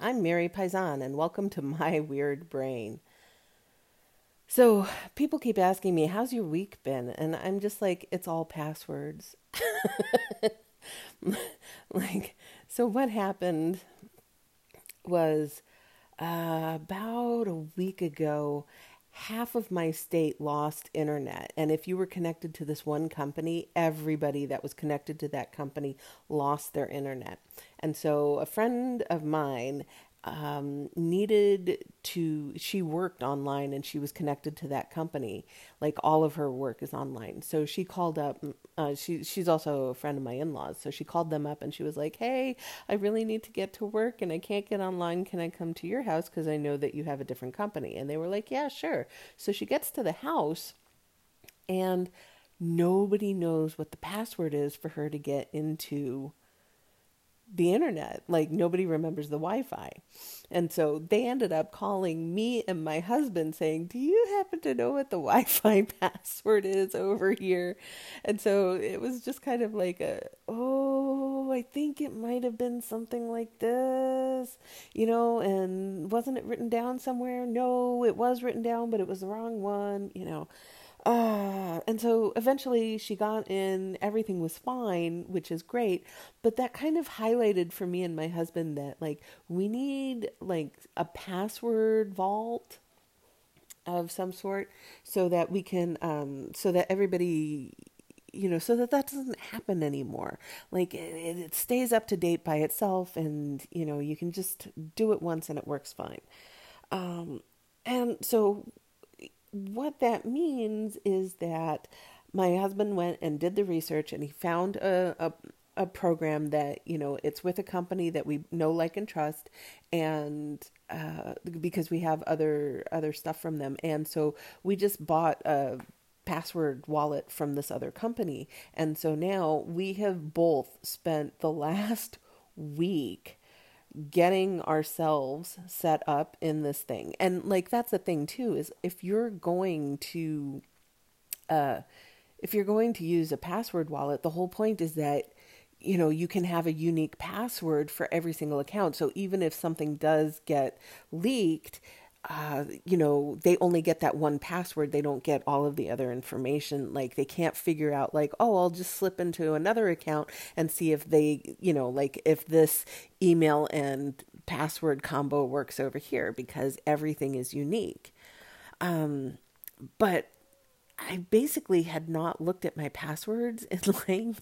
I'm Mary Paisan, and welcome to My Weird Brain. So, people keep asking me, How's your week been? And I'm just like, It's all passwords. like, so what happened was uh, about a week ago, half of my state lost internet. And if you were connected to this one company, everybody that was connected to that company lost their internet. And so a friend of mine um, needed to, she worked online and she was connected to that company. Like all of her work is online. So she called up, uh, she, she's also a friend of my in laws. So she called them up and she was like, Hey, I really need to get to work and I can't get online. Can I come to your house? Because I know that you have a different company. And they were like, Yeah, sure. So she gets to the house and nobody knows what the password is for her to get into the internet. Like nobody remembers the Wi Fi. And so they ended up calling me and my husband saying, Do you happen to know what the Wi Fi password is over here? And so it was just kind of like a, Oh, I think it might have been something like this, you know, and wasn't it written down somewhere? No, it was written down, but it was the wrong one, you know. Uh, and so eventually she got in, everything was fine, which is great. But that kind of highlighted for me and my husband that, like, we need, like, a password vault of some sort so that we can, um, so that everybody, you know, so that that doesn't happen anymore. Like, it, it stays up to date by itself and, you know, you can just do it once and it works fine. Um, and so what that means is that my husband went and did the research and he found a, a a program that you know it's with a company that we know like and trust and uh, because we have other other stuff from them. And so we just bought a password wallet from this other company. And so now we have both spent the last week getting ourselves set up in this thing. And like that's the thing too is if you're going to uh if you're going to use a password wallet, the whole point is that you know, you can have a unique password for every single account. So even if something does get leaked, uh, you know, they only get that one password. They don't get all of the other information. Like they can't figure out, like, oh, I'll just slip into another account and see if they, you know, like if this email and password combo works over here because everything is unique. Um, but I basically had not looked at my passwords in like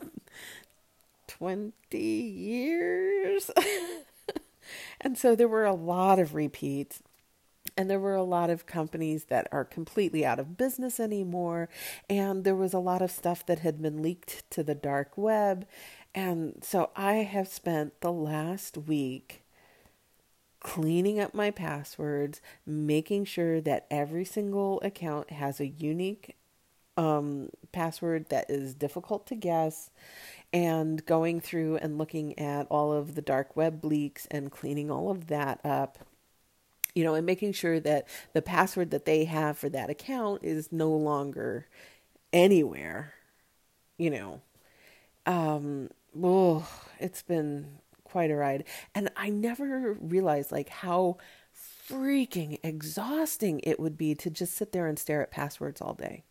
20 years. and so there were a lot of repeats and there were a lot of companies that are completely out of business anymore. And there was a lot of stuff that had been leaked to the dark web. And so I have spent the last week cleaning up my passwords, making sure that every single account has a unique um, password that is difficult to guess, and going through and looking at all of the dark web leaks and cleaning all of that up you know, and making sure that the password that they have for that account is no longer anywhere, you know. Um, oh, it's been quite a ride. And I never realized like how freaking exhausting it would be to just sit there and stare at passwords all day.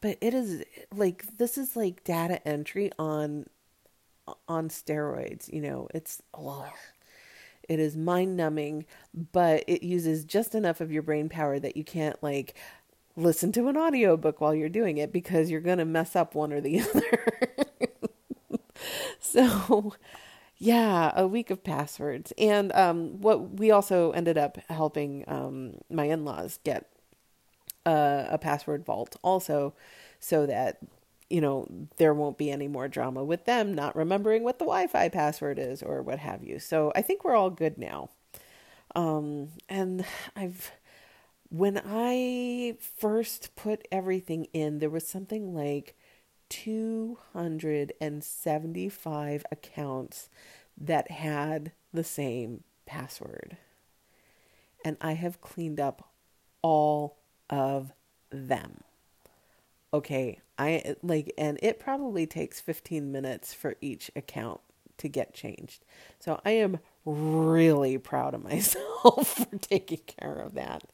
But it is like this is like data entry on on steroids, you know. It's oh, it is mind numbing, but it uses just enough of your brain power that you can't like listen to an audiobook while you're doing it because you're going to mess up one or the other. so, yeah, a week of passwords. And um, what we also ended up helping um, my in laws get uh, a password vault also so that you know, there won't be any more drama with them not remembering what the Wi Fi password is or what have you. So I think we're all good now. Um, and I've, when I first put everything in, there was something like 275 accounts that had the same password. And I have cleaned up all of them okay, I like, and it probably takes 15 minutes for each account to get changed. So I am really proud of myself for taking care of that.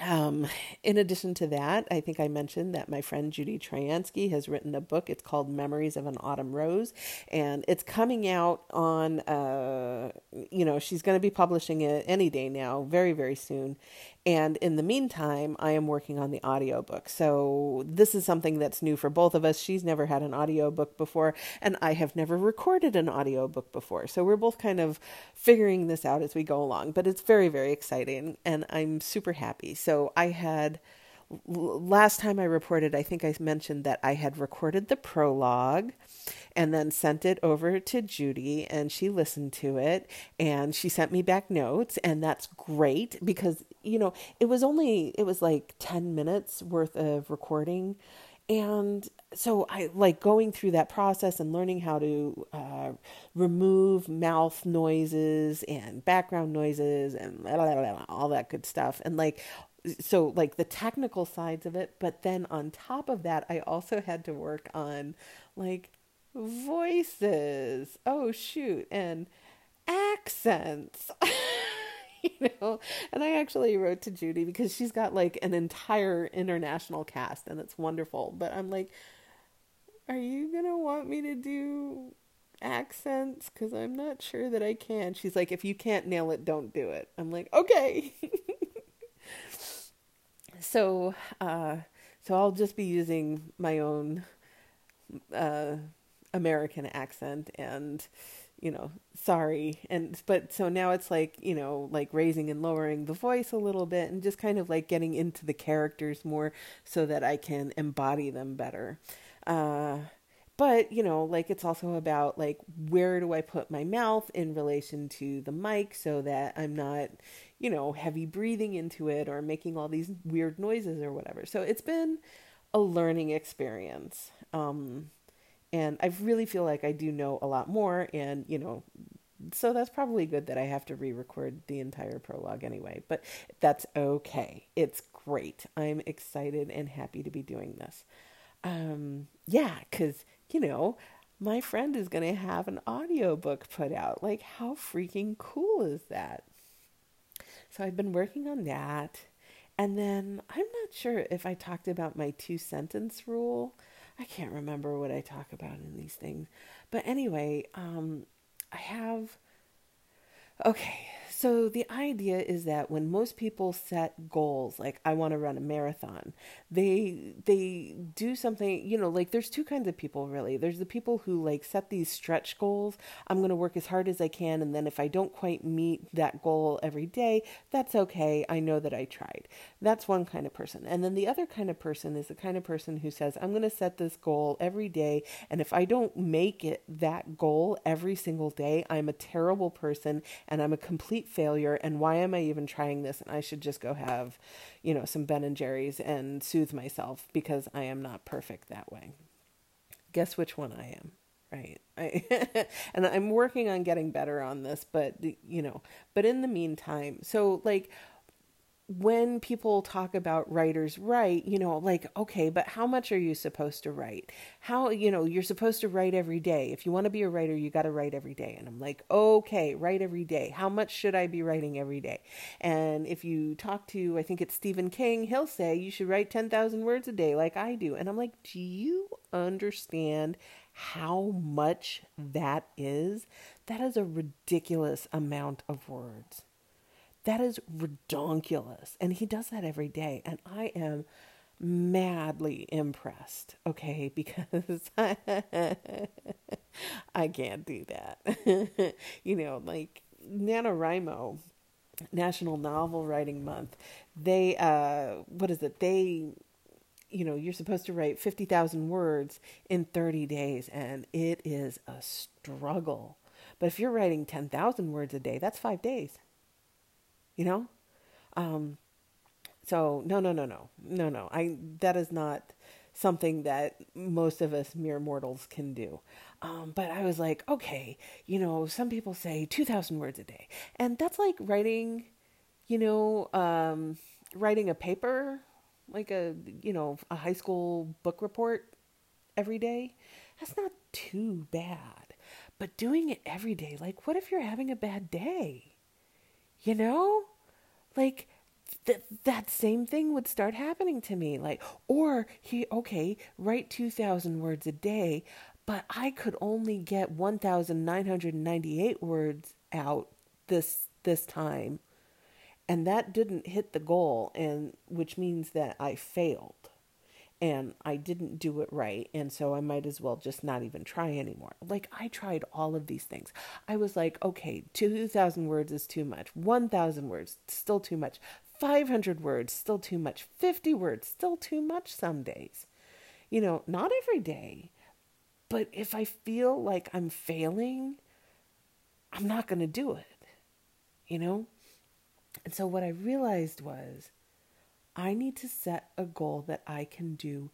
Um, in addition to that, I think I mentioned that my friend Judie Troyansky has written a book. It's called Memories of an Autumn Rose, and it's coming out on, uh, you know, she's going to be publishing it any day now, very, very soon. And in the meantime, I am working on the audiobook. So this is something that's new for both of us. She's never had an audiobook before, and I have never recorded an audiobook before. So we're both kind of figuring this out as we go along, but it's very, very exciting, and I'm super happy. So I had last time I reported, I think I mentioned that I had recorded the prologue and then sent it over to Judie and she listened to it and she sent me back notes and that's great because you know it was only it was like 10 minutes worth of recording and so I like going through that process and learning how to uh, remove mouth noises and background noises and blah, blah, blah, all that good stuff. And like, so like the technical sides of it, but then on top of that, I also had to work on like voices. Oh shoot, and accents. you know, and I actually wrote to Judie because she's got like an entire international cast and it's wonderful. But I'm like, are you gonna want me to do accents? Because I'm not sure that I can. She's like, if you can't nail it, don't do it. I'm like, okay. so, uh, so I'll just be using my own uh, American accent and you know, sorry. And but so now it's like, you know, like raising and lowering the voice a little bit and just kind of like getting into the characters more so that I can embody them better. Uh but, you know, like it's also about like where do I put my mouth in relation to the mic so that I'm not, you know, heavy breathing into it or making all these weird noises or whatever. So it's been a learning experience. Um and I really feel like I do know a lot more and you know so that's probably good that I have to re-record the entire prologue anyway but that's okay. It's great. I'm excited and happy to be doing this. Um yeah cuz you know my friend is going to have an audiobook put out. Like how freaking cool is that so I've been working on that and then I'm not sure if I talked about my two sentence rule I can't remember what I talk about in these things. But anyway, um, I have. Okay, so the idea is that when most people set goals, like I want to run a marathon, they they do something, you know, like there's two kinds of people really. There's the people who like set these stretch goals. I'm going to work as hard as I can and then if I don't quite meet that goal every day, that's okay. I know that I tried. That's one kind of person. And then the other kind of person is the kind of person who says, I'm going to set this goal every day and if I don't make it that goal every single day, I'm a terrible person and I'm a complete failure and why am I even trying this and I should just go have, you know, some Ben and Jerry's and soothe myself because I am not perfect that way. Guess which one I am, right? I, and I'm working on getting better on this, but you know, but in the meantime, so like when people talk about writers write, you know, like, okay, but how much are you supposed to write? How, you know, you're supposed to write every day. If you want to be a writer, you got to write every day. And I'm like, okay, write every day. How much should I be writing every day? And if you talk to, I think it's Stephen King, he'll say you should write 10,000 words a day like I do. And I'm like, do you understand how much that is? That is a ridiculous amount of words. That is redonkulous. And he does that every day. And I am madly impressed, okay, because I, can't do that. you know, like NaNoWriMo, National Novel Writing Month, they, uh, what is it? They, you know, you're supposed to write 50,000 words in 30 days, and it is a struggle. But if you're writing 10,000 words a day, that's five days you know? Um, so no, no, no, no, no, no. I that is not something that most of us mere mortals can do. Um, but I was like, okay, you know, some people say two thousand words a day, and that's like writing, you know, um, writing a paper, like a you know a high school book report every day. That's not too bad. but doing it every day, like, what if you're having a bad day? You know? Like, th- that same thing would start happening to me. Like, or he, okay, write 2,000 words a day, but I could only get 1,998 words out this this time and that didn't hit the goal and which means that I failed and I didn't do it right. And so I might as well just not even try anymore. Like, I tried all of these things. I was like, okay, 2,000 words is too much. 1,000 words, still too much. 500 words, still too much. 50 words, still too much some days. You know, not every day. But if I feel like I'm failing, I'm not going to do it. You know? And so what I realized was, I need to set a goal that I can do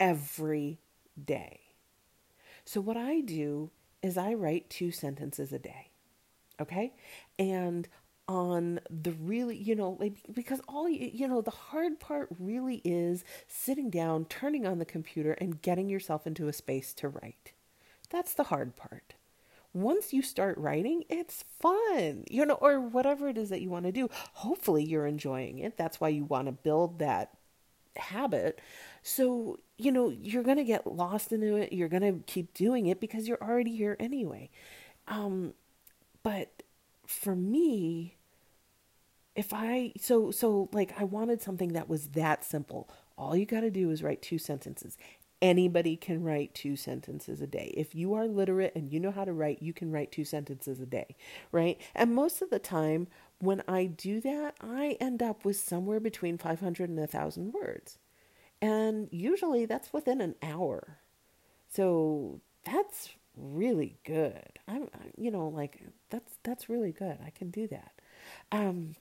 every day. So, what I do is I write two sentences a day. Okay? And on the really, you know, like, because all, you know, the hard part really is sitting down, turning on the computer, and getting yourself into a space to write. That's the hard part once you start writing, it's fun, you know, or whatever it is that you want to do. Hopefully, you're enjoying it. That's why you want to build that habit. So, you know, you're going to get lost into it. You're going to keep doing it because you're already here anyway. Um, but for me, if I, so, so like I wanted something that was that simple. All you got to do is write two sentences anybody can write two sentences a day. If you are literate and you know how to write, you can write two sentences a day, right? And most of the time, when I do that, I end up with somewhere between 500 and 1,000 words. And usually that's within an hour. So that's really good. I'm, you know, like that's that's really good. I can do that. Um,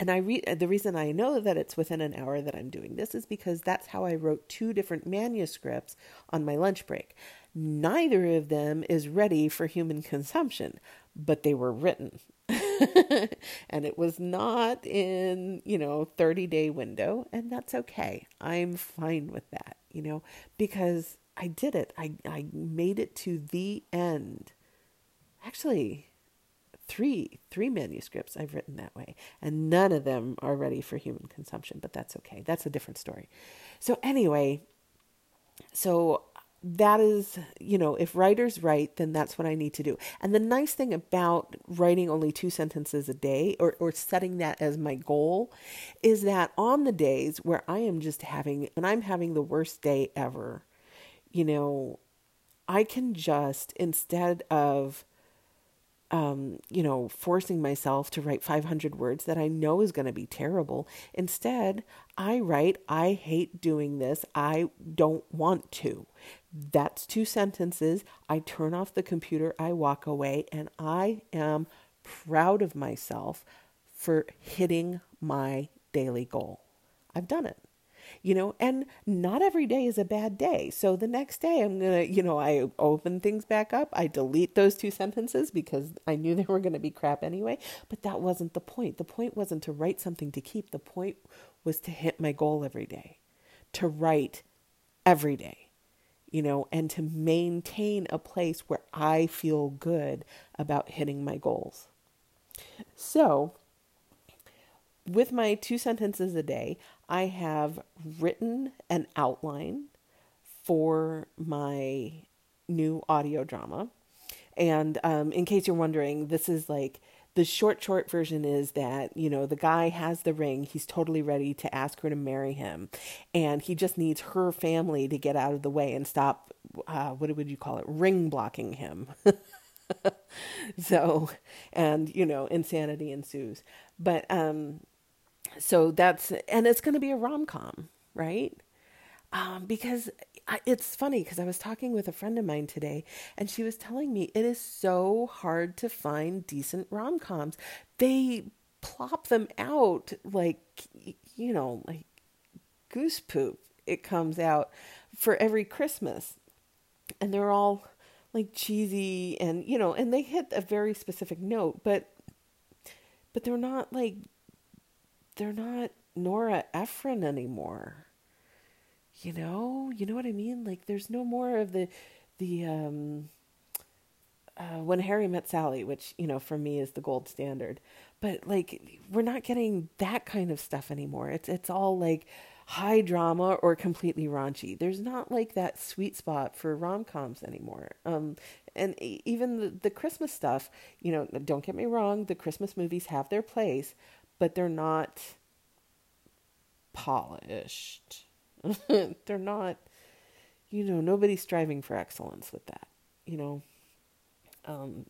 and I re- the reason I know that it's within an hour that I'm doing this is because that's how I wrote two different manuscripts on my lunch break. Neither of them is ready for human consumption, but they were written. and it was not in, you know, 30 day window, and that's okay. I'm fine with that, you know, because I did it. I, I made it to the end. Actually, three three manuscripts I've written that way, and none of them are ready for human consumption. But that's okay. That's a different story. So anyway, so that is you know if writers write then that's what i need to do and the nice thing about writing only two sentences a day or, or setting that as my goal is that on the days where i am just having and i'm having the worst day ever you know i can just instead of um, you know, forcing myself to write 500 words that I know is going to be terrible. Instead, I write, I hate doing this. I don't want to. That's two sentences. I turn off the computer, I walk away, and I am proud of myself for hitting my daily goal. I've done it you know, and not every day is a bad day. So the next day I'm going to, you know, I open things back up. I delete those two sentences because I knew they were going to be crap anyway. But that wasn't the point. The point wasn't to write something to keep. The point was to hit my goal every day, to write every day, you know, and to maintain a place where I feel good about hitting my goals. So, with my two sentences a day, I have written an outline for my new audio drama. And um, in case you're wondering, this is like the short, short version is that, you know, the guy has the ring. He's totally ready to ask her to marry him. And he just needs her family to get out of the way and stop, uh, what would you call it, ring blocking him. so, and, you know, insanity ensues. But, um, so that's and it's going to be a rom-com right? Um, because I, it's funny because i was talking with a friend of mine today and she was telling me it is so hard to find decent rom-coms. They plop them out like you know like goose poop it comes out for every christmas. And they're all like cheesy and you know and they hit a very specific note but but they're not like they're not Nora Ephron anymore. You know, you know what I mean? Like there's no more of the the um uh, when Harry met Sally, which you know for me is the gold standard. But like we're not getting that kind of stuff anymore. It's it's all like high drama or completely raunchy. There's not like that sweet spot for rom coms anymore. Um, and even the, the Christmas stuff, you know, don't get me wrong, the Christmas movies have their place, but they're not polished. they're not, you know, nobody's striving for excellence with that, you know. Um,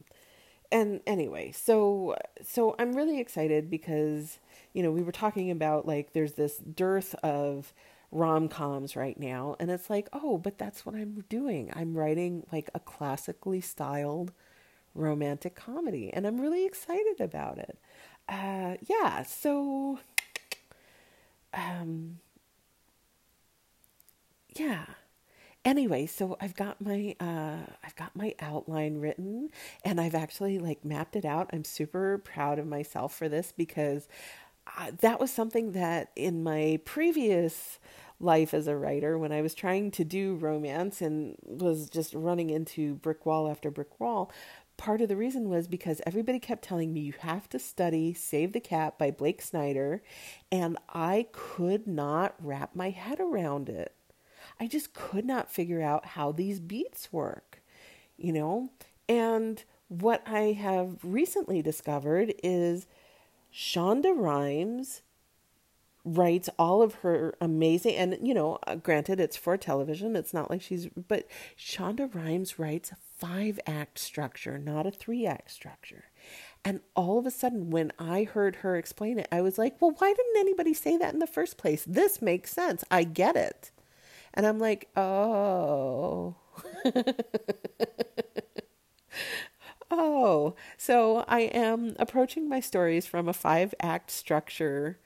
and anyway, so so I'm really excited because you know we were talking about like there's this dearth of rom coms right now, and it's like oh, but that's what I'm doing. I'm writing like a classically styled romantic comedy, and I'm really excited about it. Uh, yeah, so um, yeah. Anyway so i've got my uh, i've got my outline written and i've actually like mapped it out. I'm super proud of myself for this because uh, that was something that in my previous life as a writer when i was trying to do romance and was just running into brick wall after brick wall part of the reason was because everybody kept telling me you have to study Save the Cat by Blake Snyder, and I could not wrap my head around it. I just could not figure out how these beats work, you know? And what I have recently discovered is Shonda Rhimes writes all of her amazing and you know uh, granted it's for television it's not like she's but Shonda Rhimes writes a five act structure not a three act structure and all of a sudden when I heard her explain it I was like well why didn't anybody say that in the first place this makes sense I get it and I'm like, oh. oh. So I am approaching my stories from a five act structure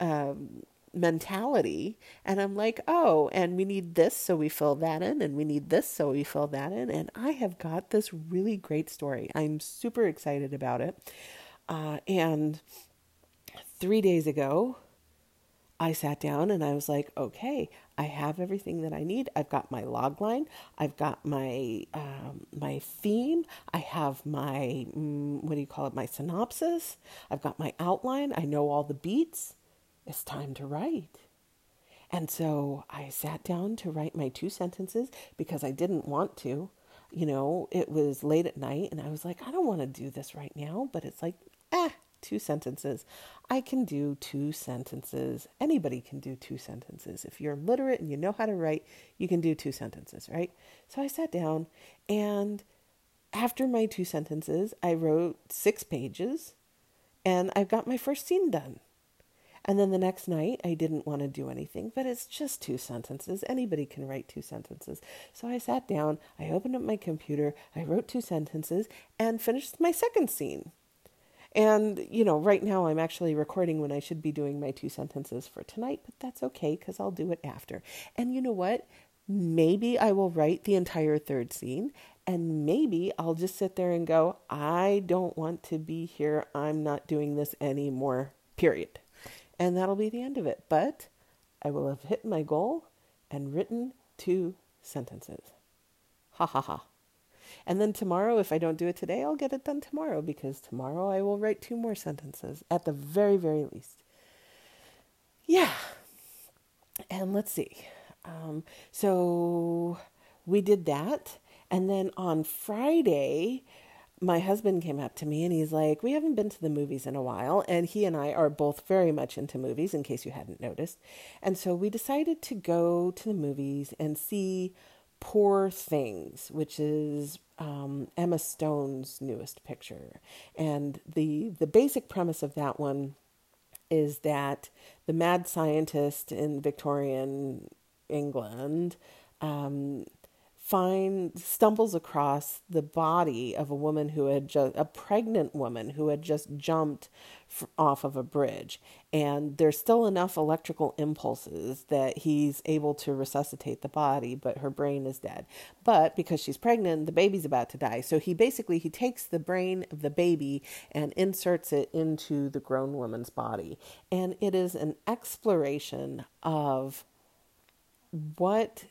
um, mentality. And I'm like, oh, and we need this, so we fill that in, and we need this, so we fill that in. And I have got this really great story. I'm super excited about it. Uh, and three days ago, I sat down and I was like, okay, I have everything that I need. I've got my log line. I've got my um, my theme. I have my mm, what do you call it? My synopsis. I've got my outline. I know all the beats. It's time to write. And so I sat down to write my two sentences because I didn't want to. You know, it was late at night and I was like, I don't want to do this right now. But it's like, ah, two sentences. I can do two sentences. Anybody can do two sentences. If you're literate and you know how to write, you can do two sentences, right? So I sat down and after my two sentences, I wrote six pages and I've got my first scene done. And then the next night, I didn't want to do anything, but it's just two sentences. Anybody can write two sentences. So I sat down, I opened up my computer, I wrote two sentences, and finished my second scene. And, you know, right now I'm actually recording when I should be doing my two sentences for tonight, but that's okay because I'll do it after. And you know what? Maybe I will write the entire third scene, and maybe I'll just sit there and go, I don't want to be here. I'm not doing this anymore, period. And that'll be the end of it. But I will have hit my goal and written two sentences. Ha ha ha. And then tomorrow, if I don't do it today, I'll get it done tomorrow because tomorrow I will write two more sentences at the very, very least. Yeah. And let's see. Um, so we did that. And then on Friday, my husband came up to me and he's like, We haven't been to the movies in a while. And he and I are both very much into movies, in case you hadn't noticed. And so we decided to go to the movies and see Poor Things, which is um, Emma Stone's newest picture. And the, the basic premise of that one is that the mad scientist in Victorian England um, find stumbles across the body of a woman who had just a pregnant woman who had just jumped f- off of a bridge. And there's still enough electrical impulses that he's able to resuscitate the body but her brain is dead. But because she's pregnant the baby's about to die. So he basically he takes the brain of the baby and inserts it into the grown woman's body. And it is an exploration of what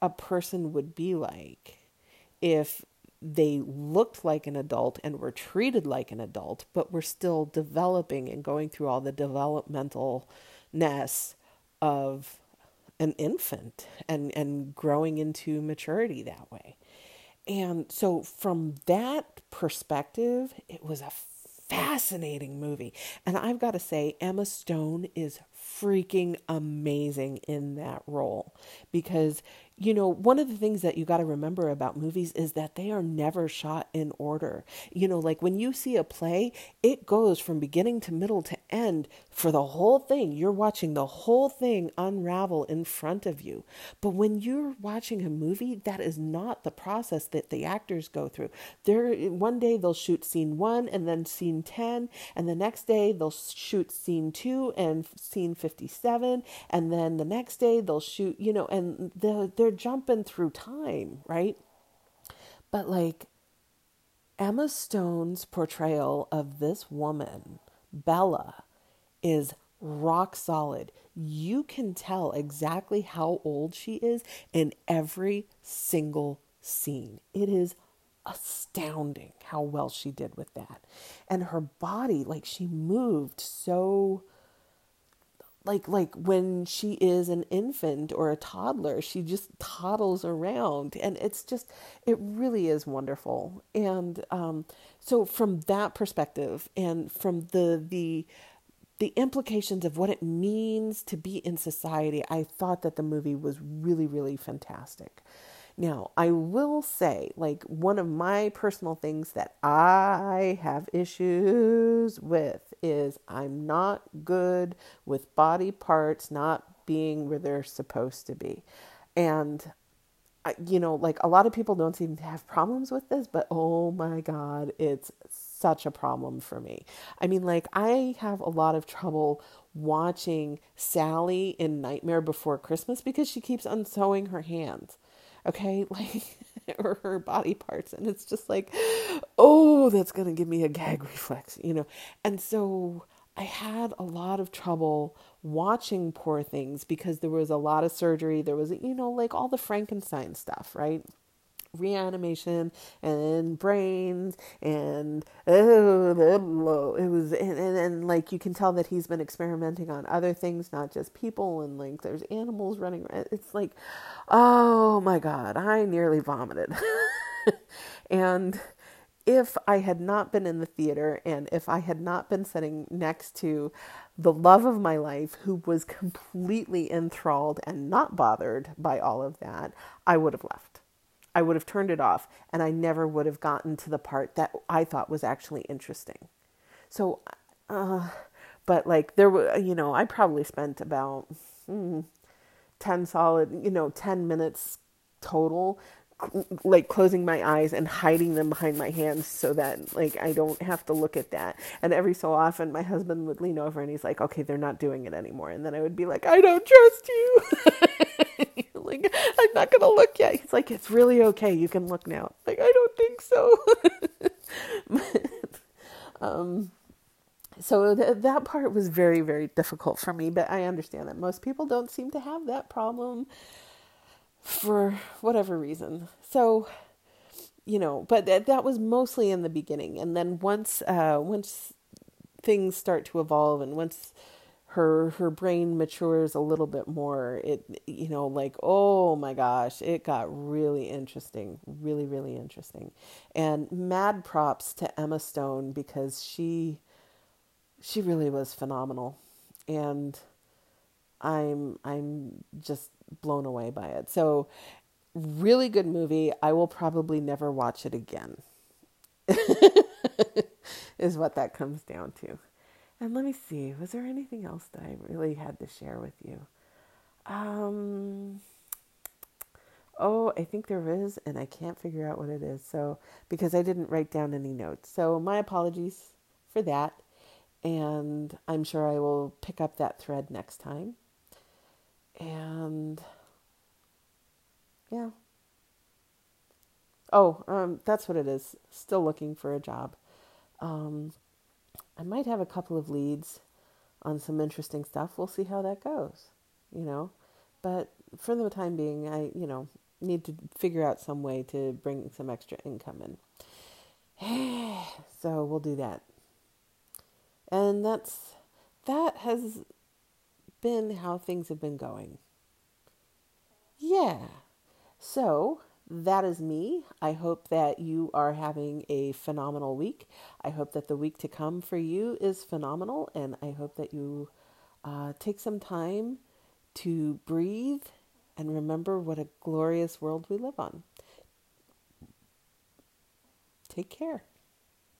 a person would be like if they looked like an adult and were treated like an adult, but were still developing and going through all the developmentalness of an infant and, and growing into maturity that way. And so, from that perspective, it was a fascinating movie. And I've got to say, Emma Stone is freaking amazing in that role because you know, one of the things that you got to remember about movies is that they are never shot in order. You know, like when you see a play, it goes from beginning to middle to end for the whole thing. You're watching the whole thing unravel in front of you. But when you're watching a movie, that is not the process that the actors go through. There one day they'll shoot scene 1 and then scene 10, and the next day they'll shoot scene 2 and scene 57, and then the next day they'll shoot, you know, and the they're jumping through time, right? But like Emma Stone's portrayal of this woman, Bella, is rock solid. You can tell exactly how old she is in every single scene. It is astounding how well she did with that. And her body, like she moved so like like when she is an infant or a toddler she just toddles around. And it's just it really is wonderful. And um, so from that perspective and from the the the implications of what it means to be in society i thought that the movie was really really fantastic now, I will say, like, one of my personal things that I have issues with is I'm not good with body parts not being where they're supposed to be. And, you know, like a lot of people don't seem to have problems with this, but oh my God, it's such a problem for me. I mean, like, I have a lot of trouble watching Sally in Nightmare Before Christmas because she keeps unsewing her hands okay? Like or her body parts. And it's just like oh that's going to give me a gag reflex you know? And so i had a lot of trouble watching poor things because there was a lot of surgery. There was you know like all the frankenstein stuff right reanimation and brains and oh, it was and, and, and, like you can tell that he's been experimenting on other things not just people and like there's animals running around it's like oh my god i nearly vomited and if I had not been in the theater and if I had not been sitting next to the love of my life who was completely enthralled and not bothered by all of that, I would have left. I would have turned it off and I never would have gotten to the part that I thought was actually interesting. So, uh, but like there were, you know, I probably spent about hmm, 10 solid, you know, 10 minutes total like closing my eyes and hiding them behind my hands so that like I don't have to look at that. And every so often my husband would lean over and he's like, "Okay, they're not doing it anymore." And then I would be like, "I don't trust you." like, "I'm not going to look yet." He's like, "It's really okay. You can look now." Like, "I don't think so." um so th- that part was very very difficult for me, but I understand that most people don't seem to have that problem for whatever reason. So, you know, but that, that was mostly in the beginning. And then once, uh, once things start to evolve and once her, her brain matures a little bit more, it, you know, like, oh my gosh, it got really interesting, really, really interesting. And mad props to Emma Stone because she, she really was phenomenal. And, I'm I'm just blown away by it. So, really good movie. I will probably never watch it again. is what that comes down to. And let me see, was there anything else that I really had to share with you? Um Oh, I think there is, and I can't figure out what it is. So, because I didn't write down any notes. So, my apologies for that. And I'm sure I will pick up that thread next time. And yeah. Oh, um, that's what it is. Still looking for a job. Um, I might have a couple of leads on some interesting stuff. We'll see how that goes, you know. But for the time being, I, you know, need to figure out some way to bring some extra income in. so we'll do that. And that's that has been how things have been going. Yeah. So that is me. I hope that you are having a phenomenal week. I hope that the week to come for you is phenomenal, and I hope that you uh, take some time to breathe and remember what a glorious world we live on. Take care.